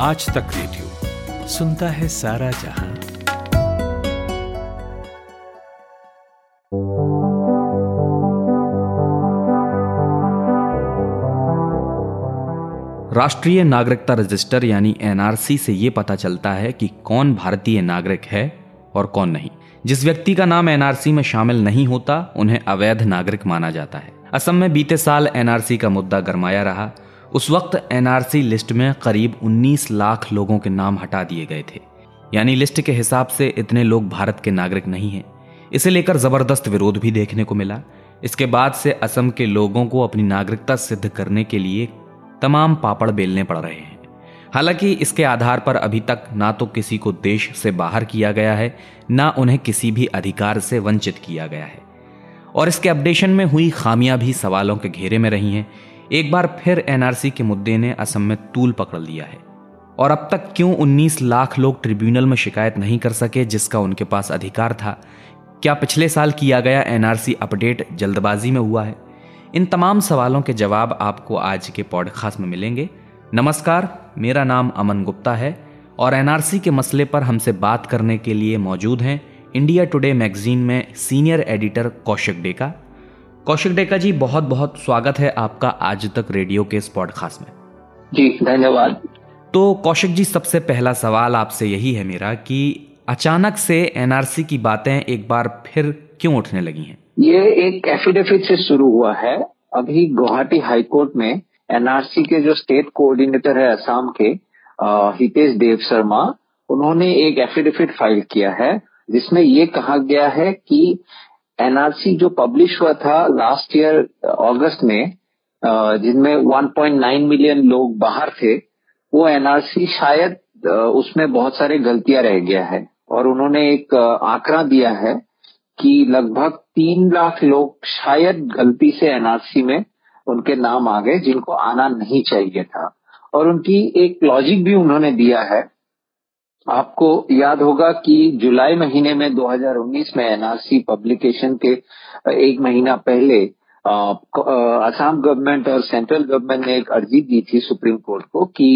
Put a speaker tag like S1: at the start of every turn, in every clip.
S1: आज तक रेडियो सुनता है सारा जहाँ।
S2: राष्ट्रीय नागरिकता रजिस्टर यानी एनआरसी से ये पता चलता है कि कौन भारतीय नागरिक है और कौन नहीं। जिस व्यक्ति का नाम एनआरसी में शामिल नहीं होता, उन्हें अवैध नागरिक माना जाता है। असम में बीते साल एनआरसी का मुद्दा गरमाया रहा उस वक्त एनआरसी लिस्ट में करीब 19 लाख लोगों के नाम हटा दिए गए थे। यानी लिस्ट के हिसाब से इतने लोग भारत के नागरिक नहीं हैं। इसे लेकर ज़बरदस्त विरोध भी देखने को मिला। इसके बाद से असम के लोगों को अपनी नागरिकता सिद्ध करने के लिए तमाम पापड़ बेलने पड़ रहे हैं। हालाँकि इसके आधार पर अभी तक ना तो किसी को देश से बाहर किया गया है, ना उन्हें किसी भी अधिकार से वंचित किया गया है। और इसके अपडेशन में हुई खामियाँ भी सवालों के घेरे में रही हैं। एक बार फिर एनआरसी के मुद्दे ने असम में तूल पकड़ लिया है। और अब तक क्यों 19 लाख लोग ट्रिब्यूनल में शिकायत नहीं कर सके जिसका उनके पास अधिकार था? क्या पिछले साल किया गया एनआरसी अपडेट जल्दबाजी में हुआ है? इन तमाम सवालों के जवाब आपको आज के पॉडकास्ट में मिलेंगे। नमस्कार, मेरा नाम अमन गुप्ता है और एनआरसी के मसले पर हमसे बात करने के लिए मौजूद हैं इंडिया टुडे मैगजीन में सीनियर एडिटर कौशिक डेका। कौशिक डेका जी बहुत बहुत स्वागत है आपका आज तक रेडियो के इस पॉडकास्ट में।
S3: जी धन्यवाद।
S2: तो कौशिक जी सबसे पहला सवाल आपसे यही है मेरा कि अचानक से एनआरसी की बातें एक बार फिर क्यों उठने लगी हैं?
S3: ये एक एफिडेविट से शुरू हुआ है। अभी गुवाहाटी हाईकोर्ट में एनआरसी के जो स्टेट कोऑर्डिनेटर है असम के हितेश देव शर्मा उन्होंने एक एफिडेविट फ़ाइल किया है जिसमें ये कहा गया है कि एनआरसी जो पब्लिश हुआ था लास्ट ईयर अगस्त में जिनमें 1.9 मिलियन लोग बाहर थे, वो एनआरसी शायद उसमें बहुत सारे गलतियाँ रह गया है। और उन्होंने एक आंकड़ा दिया है कि लगभग तीन लाख लोग शायद गलती से एनआरसी में उनके नाम आ गए, जिनको आना नहीं चाहिए था। और उनकी एक लॉजिक भी उन्होंने दिया है आपको याद होगा कि जुलाई महीने में 2019 में एनआरसी पब्लिकेशन के एक महीना पहले असम गवर्नमेंट और सेंट्रल गवर्नमेंट ने एक अर्जी दी थी सुप्रीम कोर्ट को कि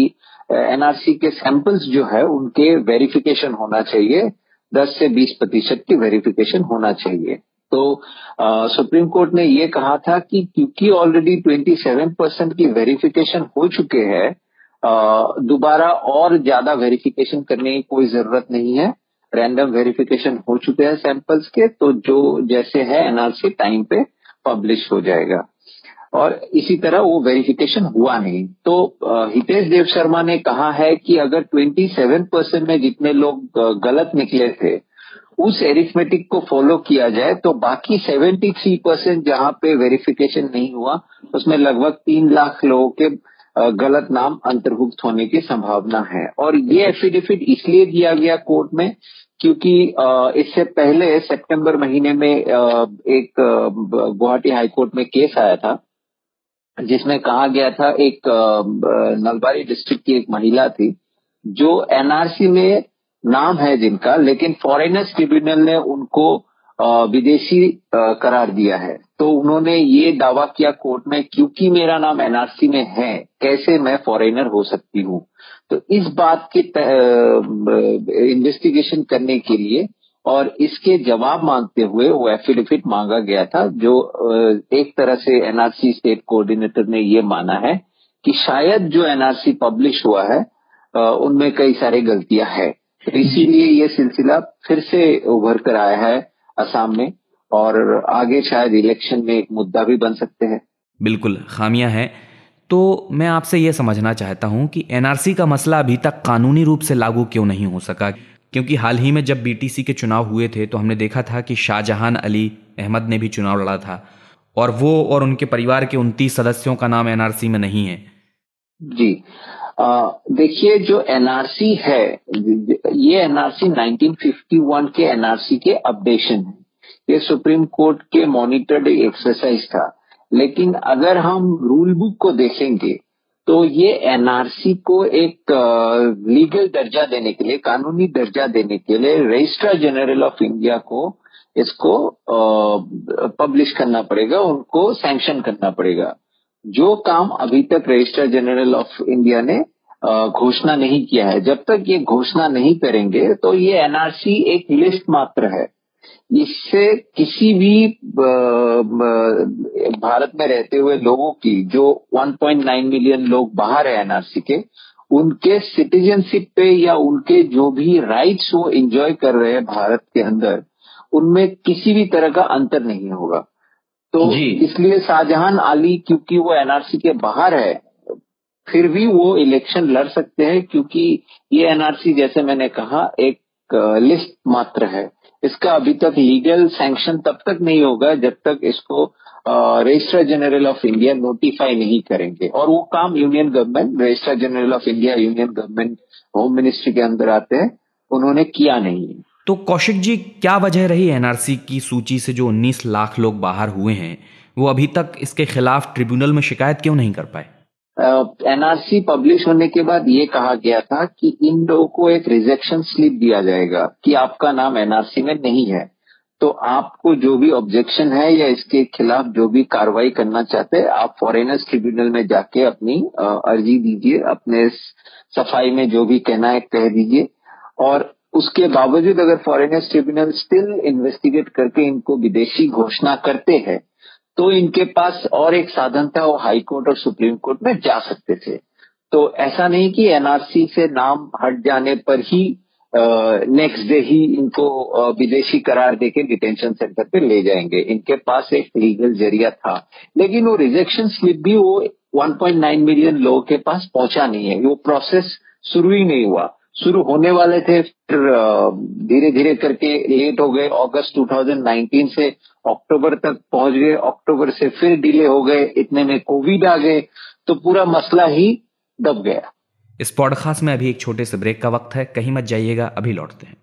S3: एनआरसी के सैंपल्स जो है उनके वेरिफिकेशन होना चाहिए 10 से 20 प्रतिशत की वेरिफिकेशन होना चाहिए। तो सुप्रीम कोर्ट ने ये कहा था कि क्योंकि ऑलरेडी 27 परसेंट की वेरिफिकेशन हो चुके हैं दोबारा और ज़्यादा वेरिफिकेशन करने की कोई ज़रूरत नहीं है। रैंडम वेरिफिकेशन हो चुके हैं सैंपल्स के तो जो जैसे है एनआरसी टाइम पे पब्लिश हो जाएगा। और इसी तरह वो वेरिफिकेशन हुआ नहीं। तो हितेश देव शर्मा ने कहा है कि अगर 27 परसेंट में जितने लोग गलत निकले थे, उस एरिथमेटिक को फॉलो किया जाए तो बाकी 73 परसेंट जहाँ पे वेरिफिकेशन नहीं हुआ, उसमें लगभग तीन लाख लोगों के गलत नाम अंतर्भुक्त होने की संभावना है। और ये एफिडेविट इसलिए दिया गया कोर्ट में क्योंकि इससे पहले सितंबर महीने में एक गुवाहाटी हाईकोर्ट में केस आया था, जिसमें कहा गया था एक नलबारी डिस्ट्रिक्ट की एक महिला थी, जो एनआरसी में नाम है जिनका, लेकिन फॉरेनर्स ट्रिब्यूनल ने उनको विदेशी करार दिया है। तो उन्होंने ये दावा किया कोर्ट में, क्योंकि मेरा नाम एनआरसी में है, कैसे मैं फॉरेनर हो सकती हूँ? तो इस बात के इन्वेस्टिगेशन करने के लिए और इसके जवाब मांगते हुए वो एफिडेविट मांगा गया था, जो एक तरह से एनआरसी स्टेट कोऑर्डिनेटर ने ये माना है कि शायद जो एनआरसी पब्लिश हुआ है उनमें कई सारी गलतियाँ हैं। तो इसीलिए ये सिलसिला फिर से उभर कर आया है। असम में और आगे शायद इलेक्शन में एक मुद्दा भी बन सकते हैं।
S2: बिल्कुल खामियाँ हैं। तो मैं आपसे यह समझना चाहता हूँ कि एनआरसी का मसला अभी तक कानूनी रूप से लागू क्यों नहीं हो सका? क्योंकि हाल ही में जब बीटीसी के चुनाव हुए थे तो हमने देखा था कि शाहजहां अली अहमद ने भी चुनाव लड़ा था। और वो और उनके परिवार के उनतीस सदस्यों का नाम एनआरसी में नहीं है।
S3: जी देखिए, जो एनआरसी है, ये एनआरसी 1951 के एनआरसी के अपडेशन है। ये सुप्रीम कोर्ट के मॉनिटर्ड एक्सरसाइज था। लेकिन अगर हम रूल बुक को देखेंगे तो ये एनआरसी को एक लीगल दर्जा देने के लिए, कानूनी दर्जा देने के लिए रजिस्ट्रार जनरल ऑफ़ इंडिया को इसको पब्लिश करना पड़ेगा, उनको सैंक्शन करना पड़ेगा। जो काम अभी तक रजिस्ट्रार जनरल ऑफ़ इंडिया ने घोषणा नहीं किया है। जब तक ये घोषणा नहीं करेंगे तो ये एनआरसी एक लिस्ट मात्र है। इससे किसी भी भारत में रहते हुए लोगों की, जो 1.9 मिलियन लोग बाहर है एनआरसी के, उनके सिटीजनशिप पे या उनके जो भी राइट्स वो एंजॉय कर रहे हैं भारत के अंदर, उनमें किसी भी तरह का अंतर नहीं होगा। तो इसलिए शाहजहां आली क्योंकि वो एनआरसी के बाहर है फिर भी वो इलेक्शन लड़ सकते हैं क्योंकि ये एनआरसी जैसे मैंने कहा एक लिस्ट मात्र है। इसका अभी तक लीगल सैंक्शन तब तक नहीं होगा जब तक इसको registrar general of India notify नहीं करेंगे। और वो काम union government registrar general of India union government home ministry के अंदर आते हैं उन्होंने किया नहीं है।
S2: तो कौशिक जी, क्या वजह रही एनआरसी की सूची से जो 19 लाख लोग बाहर हुए हैं, वो अभी तक इसके खिलाफ ट्रिब्यूनल में शिकायत क्यों नहीं कर पाए?
S3: एनआरसी पब्लिश होने के बाद ये कहा गया था कि इन लोगों को एक रिजेक्शन स्लिप दिया जाएगा कि आपका नाम एनआरसी में नहीं है। तो आपको जो भी ऑब्जेक्शन है या इसके खिलाफ जो भी कार्रवाई करना चाहते हैं, आप फॉरेनर्स ट्रिब्यूनल में जाके अपनी अर्जी दीजिए, अपने सफ़ाई में जो भी कहना है कह दीजिए। और उसके बावजूद अगर फॉरेनर्स ट्रिब्यूनल स्टिल इन्वेस्टिगेट करके इनको विदेशी घोषणा करते हैं तो इनके पास और एक साधन था, वो हाई कोर्ट और सुप्रीम कोर्ट में जा सकते थे। तो ऐसा नहीं कि एनआरसी से नाम हट जाने पर ही नेक्स्ट डे ही इनको विदेशी करार देके डिटेंशन सेंटर पे ले जाएँगे। इनके पास एक लीगल ज़रिया था। लेकिन वो रिजेक्शन स्लिप भी वो 1.9 मिलियन लोगों के पास पहुँचा नहीं है। वो प्रोसेस शुरू ही नहीं हुआ। शुरू होने वाले थे, फिर धीरे धीरे करके लेट हो गए। अगस्त 2019 से अक्टूबर तक पहुँच गए। अक्टूबर से फिर डिले हो गए। इतने में कोविड आ गए। तो पूरा मसला ही दब गया।
S2: इस पॉडकास्ट में अभी एक छोटे से ब्रेक का वक्त है। कहीं मत जाइएगा। अभी लौटते हैं।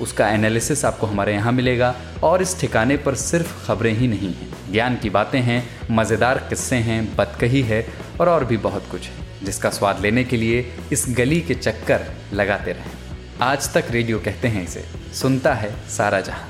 S1: उसका एनालिसिस आपको हमारे यहाँ मिलेगा। और इस ठिकाने पर सिर्फ़ खबरें ही नहीं हैं। ज्ञान की बातें हैं, मज़ेदार किस्से हैं बतकही है और और भी बहुत कुछ है, जिसका स्वाद लेने के लिए इस गली के चक्कर लगाते रहें। आज तक रेडियो कहते हैं इसे, सुनता है सारा जहाँ।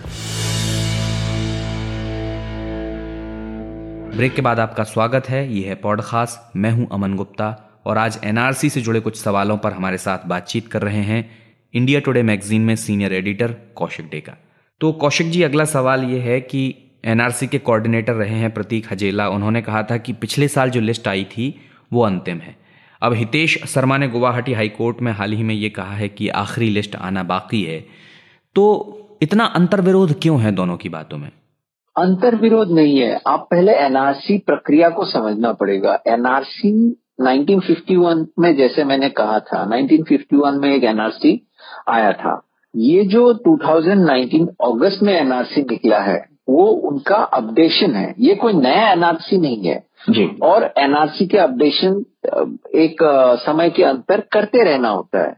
S2: ब्रेक के बाद आपका स्वागत है। यह है पॉडकास्ट, मैं हूँ अमन गुप्ता और आज एनआरसी से जुड़े कुछ सवालों पर हमारे साथ बातचीत कर रहे हैं इंडिया टुडे मैगजीन में सीनियर एडिटर कौशिक डेका। तो कौशिक जी, अगला सवाल ये है कि एनआरसी के कोऑर्डिनेटर रहे हैं प्रतीक हजेला। उन्होंने कहा था कि पिछले साल जो लिस्ट आई थी, वो अंतिम है। अब हितेश शर्मा ने गुवाहाटी हाईकोर्ट में हाल ही में ये कहा है कि आखिरी लिस्ट आना बाकी है। तो इतना अंतर विरोध क्यों है दोनों की बातों में?
S3: अंतर विरोध नहीं है। आप पहले एनआरसी प्रक्रिया को समझना पड़ेगा। एनआरसी 1951 में जैसे मैंने कहा था 1951 में एक एनआरसी आया था। ये जो 2019 अगस्त में एनआरसी निकला है वो उनका अपडेशन है। ये कोई नया एनआरसी नहीं है। जी। और एनआरसी के अपडेशन एक समय के अंतर करते रहना होता है।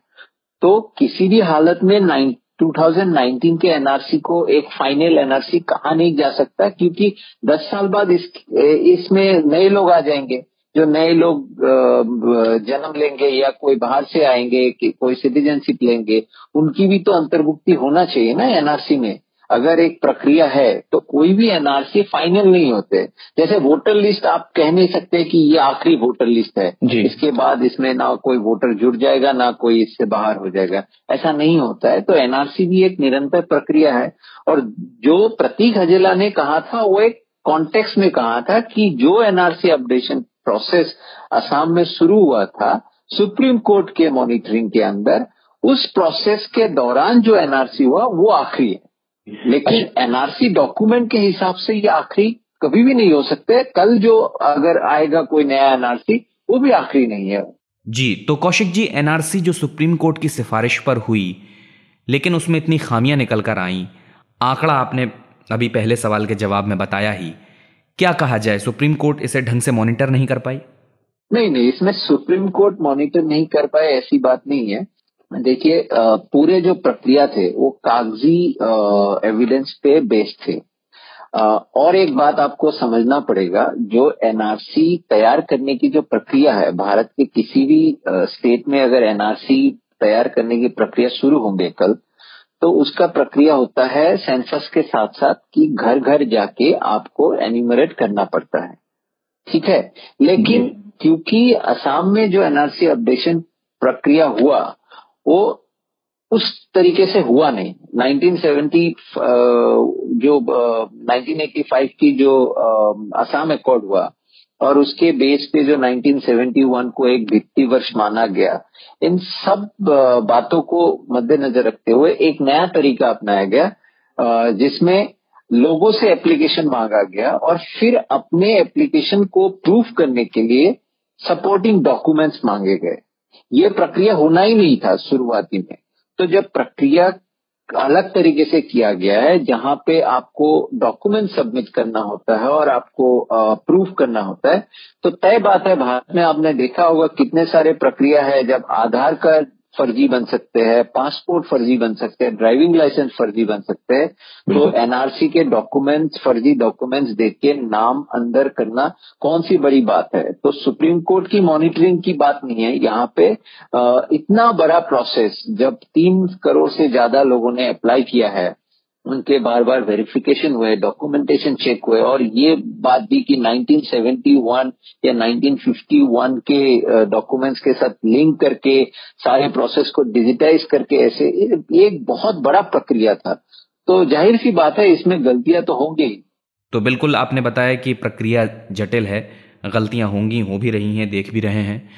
S3: तो किसी भी हालत में 2019 के एनआरसी को एक फाइनल एनआरसी कहा नहीं जा सकता क्योंकि 10 साल बाद इस इसमें नए लोग आ जाएँगे। जो नए लोग जन्म लेंगे या कोई बाहर से आएँगे कि कोई सिटीजनशिप लेंगे उनकी भी तो अंतर्भुक्ति होना चाहिए ना एनआरसी में। अगर एक प्रक्रिया है तो कोई भी एनआरसी फाइनल नहीं होते। जैसे वोटर लिस्ट आप कह नहीं सकते कि ये आखिरी वोटर लिस्ट है। इसके बाद इसमें ना कोई वोटर जुड़ जाएगा ना कोई इससे बाहर हो जाएगा। ऐसा नहीं होता है। तो एनआरसी भी एक निरंतर प्रक्रिया है। और जो प्रतीक हजेला ने कहा था वो एक कॉन्टेक्स्ट में कहा था कि जो एनआरसी अपडेशन प्रोसेस असम में शुरू हुआ था सुप्रीम कोर्ट के मॉनिटरिंग के अंदर उस प्रोसेस के दौरान जो एनआरसी हुआ वो आखिरी है। लेकिन एनआरसी अच्छा। डॉक्यूमेंट के हिसाब से ये आखिरी कभी भी नहीं हो सकते। कल जो अगर आएगा कोई नया एनआरसी वो भी आखिरी नहीं है।
S2: जी तो कौशिक जी एनआरसी जो सुप्रीम कोर्ट की सिफारिश पर हुई लेकिन उसमें इतनी खामियाँ निकल कर आई। आंकड़ा आपने अभी पहले सवाल के जवाब में बताया ही। क्या कहा जाए? सुप्रीम कोर्ट इसे ढंग से मॉनिटर नहीं कर पाई?
S3: नहीं नहीं, इसमें सुप्रीम कोर्ट मॉनिटर नहीं कर पाए ऐसी बात नहीं है। देखिए पूरे जो प्रक्रिया थे, वो कागज़ी एविडेंस पे बेस्ड थे। और एक बात आपको समझना पड़ेगा, जो एनआरसी तैयार करने की जो प्रक्रिया है, भारत के किसी भी स्टेट में अगर एनआरसी तैयार करने की प्रक्रिया शुरू होंगे कल तो उसका प्रक्रिया होता है सेंसस के साथ साथ कि घर घर जाके आपको एनिमरेट करना पड़ता है। ठीक है? लेकिन क्योंकि असम में जो एनआरसी अपडेशन प्रक्रिया हुआ वो उस तरीके से हुआ नहीं। 1970 जो 1985 की जो असम अकॉर्ड हुआ और उसके बेस पे जो 1971 को एक भित्ति वर्ष माना गया, इन सब बातों को मद्देनजर रखते हुए एक नया तरीका अपनाया गया जिसमें लोगों से एप्लीकेशन मांगा गया और फिर अपने एप्लीकेशन को प्रूफ करने के लिए सपोर्टिंग डॉक्यूमेंट्स मांगे गए। ये प्रक्रिया होना ही नहीं था शुरुआती में। तो जब प्रक्रिया अलग तरीके से किया गया है, जहाँ पे आपको डॉक्यूमेंट सबमिट करना होता है और आपको प्रूफ करना होता है। तो तय बात है, भारत में आपने देखा होगा कितने सारे प्रक्रिया है, जब आधार कार्ड फर्जी बन सकते हैं पासपोर्ट फर्जी बन सकते हैं ड्राइविंग लाइसेंस फर्जी बन सकते हैं तो एनआरसी के डॉक्यूमेंट्स फर्जी डॉक्यूमेंट्स देख के नाम अंदर करना कौन सी बड़ी बात है? तो सुप्रीम कोर्ट की मॉनिटरिंग की बात नहीं है यहाँ पे इतना बड़ा प्रोसेस जब तीन करोड़ से ज़्यादा लोगों ने अप्लाई किया है उनके बार बार वेरिफिकेशन हुए डॉक्यूमेंटेशन चेक हुए, और ये बात भी कि 1971 या 1951 के डॉक्यूमेंट्स के साथ लिंक करके, सारे प्रोसेस को डिजिटाइज करके ऐसे एक बहुत बड़ा प्रक्रिया था। तो ज़ाहिर सी बात है, इसमें गलतियाँ तो होंगी
S2: तो बिल्कुल आपने बताया कि प्रक्रिया जटिल है, गलतियाँ होंगी, हो भी रही हैं, देख भी रहे हैं।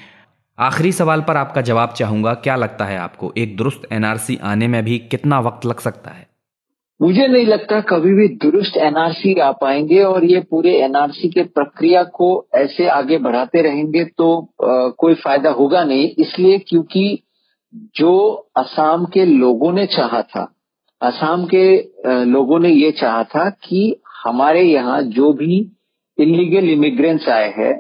S2: आखिरी सवाल पर आपका जवाब चाहूँगा, क्या लगता है आपको, एक दुरुस्त एनआरसी आने में भी कितना वक्त लग सकता है?
S3: मुझे नहीं लगता कभी भी दुरुस्त एनआरसी आ पाएँगे और ये पूरे एनआरसी के प्रक्रिया को ऐसे आगे बढ़ाते रहेंगे तो आ, कोई फ़ायदा होगा नहीं। इसलिए क्योंकि जो असम के लोगों ने चाहा था असम के लोगों ने ये चाहा था कि हमारे यहाँ जो भी इलीगल इमिग्रेंट्स आए हैं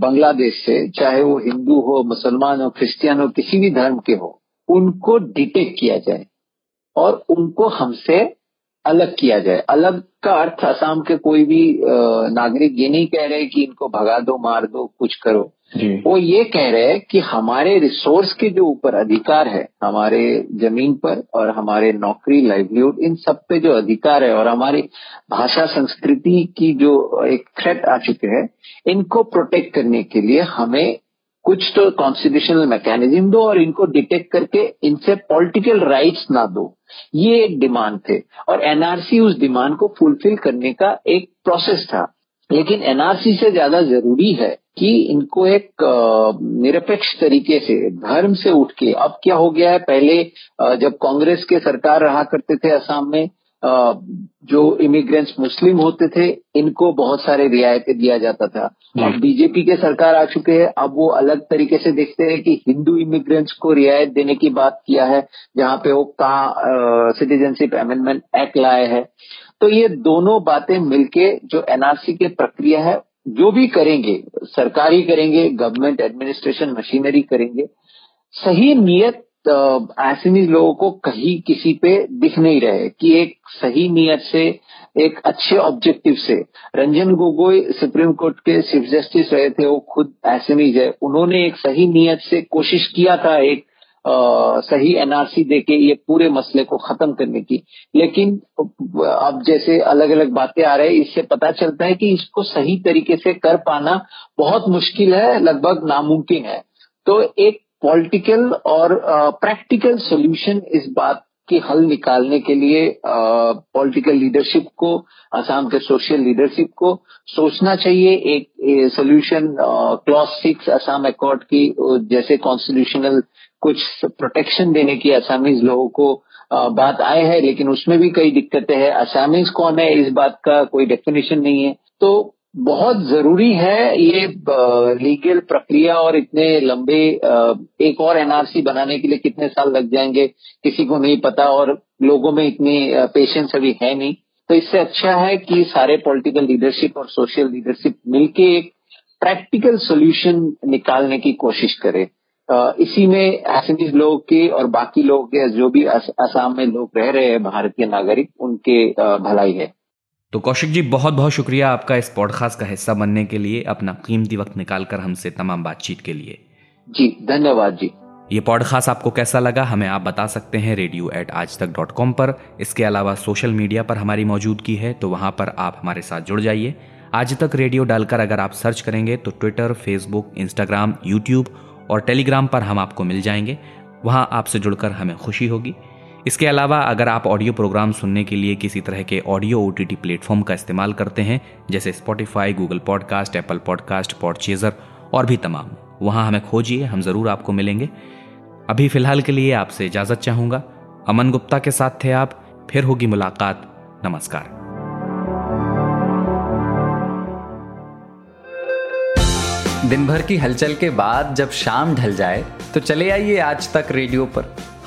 S3: बांग्लादेश से चाहे वो हिंदू हो मुसलमान हो क्रिश्चियन हो किसी भी धर्म के हो उनको डिटेक्ट किया जाए। और उनको हमसे अलग किया जाए। अलग का अर्थ असम के कोई भी नागरिक ये नहीं कह रहे कि इनको भगा दो मार दो कुछ करो। वो ये कह रहे हैं कि हमारे रिसोर्स के जो ऊपर अधिकार है हमारे ज़मीन पर और हमारे नौकरी लाइवलीहुड इन सब पे जो अधिकार है और हमारी भाषा संस्कृति की जो एक थ्रेट आ चुके हैं इनको प्रोटेक्ट करने के लिए हमें कुछ तो कॉन्स्टिट्यूशनल मैकेनिज्म दो और इनको डिटेक्ट करके इनसे पॉलिटिकल राइट्स ना दो। ये एक डिमांड थे। और एनआरसी उस डिमांड को फुलफिल करने का एक प्रोसेस था। लेकिन एनआरसी से ज़्यादा ज़रूरी है कि इनको एक निरपेक्ष तरीके से, धर्म से उठ के, अब क्या हो गया है? पहले जब कांग्रेस के सरकार रहा करते थे असम में जो इमिग्रेंट्स मुस्लिम होते थे इनको बहुत सारे रियायतें दिया जाता था। अब बीजेपी के सरकार आ चुके हैं अब वो अलग तरीके से देखते हैं कि हिंदू इमिग्रेंट्स को रियायत देने की बात किया है जहाँ पे वो कहा सिटीजनशिप अमेंडमेंट एक्ट लाए हैं। तो ये दोनों बातें मिलके जो एनआरसी की प्रक्रिया है जो भी करेंगे सरकार करेंगे गवर्नमेंट एडमिनिस्ट्रेशन मशीनरी करेंगे सही नियत एसएमई लोगों को कहीं किसी पे दिख नहीं रहे कि एक सही नियत से एक अच्छे ऑब्जेक्टिव से। रंजन गोगोई सुप्रीम कोर्ट के चीफ जस्टिस रहे थे वो खुद एसएमईज है उन्होंने एक सही नियत से कोशिश किया था एक आ, सही एनआरसी देके ये पूरे मसले को खत्म करने की। लेकिन अब जैसे अलग अलग बातें आ रही है इससे पता चलता है कि इसको सही तरीके से कर पाना बहुत मुश्किल है लगभग नामुमकिन है। तो एक पॉलिटिकल और प्रैक्टिकल सोल्यूशन इस बात की हल निकालने के लिए पॉलिटिकल लीडरशिप को, असम के सोशल लीडरशिप को सोचना चाहिए। एक solution clause six Assam accord की जैसे कॉन्स्टिट्यूशनल कुछ प्रोटेक्शन देने की असामीज लोगों को बात आए है, लेकिन उसमें भी कई दिक्कतें हैं। असामीज कौन है, इस बात का कोई डेफिनेशन नहीं है। तो बहुत ज़रूरी है ये लीगल प्रक्रिया और इतने लंबे एक और एनआरसी बनाने के लिए कितने साल लग जाएँगे, किसी को नहीं पता और लोगों में इतनी पेशेंस अभी है नहीं। तो इससे अच्छा है कि सारे पॉलिटिकल लीडरशिप और सोशल लीडरशिप मिलके एक प्रैक्टिकल सोल्यूशन निकालने की कोशिश करे। इसी में एसएमईज लोग के और बाकी लोग के, जो भी असम में लोग रह रहे हैं, भारतीय नागरिक, उनके भलाई है।
S2: तो कौशिक जी बहुत बहुत शुक्रिया आपका इस पॉडकास्ट का हिस्सा बनने के लिए अपना कीमती वक्त निकालकर हमसे तमाम बातचीत के लिए।
S3: जी धन्यवाद जी।
S2: ये पॉडकास्ट आपको कैसा लगा हमें आप बता सकते हैं रेडियो एट आज तक डॉट कॉम पर। इसके अलावा सोशल मीडिया पर हमारी मौजूदगी है तो वहाँ पर आप हमारे साथ जुड़ जाइए। आज तक रेडियो डालकर अगर आप सर्च करेंगे तो ट्विटर फेसबुक इंस्टाग्राम यूट्यूब और टेलीग्राम पर हम आपको मिल जाएँगे। वहाँ आपसे जुड़कर हमें खुशी होगी। इसके अलावा, अगर आप ऑडियो प्रोग्राम सुनने के लिए किसी तरह के ऑडियो ओ टी प्लेटफॉर्म का इस्तेमाल करते हैं, जैसे Spotify Google podcast Apple podcast Podchaser और भी तमाम, वहाँ हमें खोजिए, हम ज़रूर आपको मिलेंगे। अभी फ़िलहाल के लिए आपसे इजाज़त चाहूँगा। अमन गुप्ता के साथ थे आप, फिर होगी मुलाकात। नमस्कार।
S1: दिन भर की हलचल के बाद जब शाम ढल जाए तो चले आइए आज तक रेडियो पर।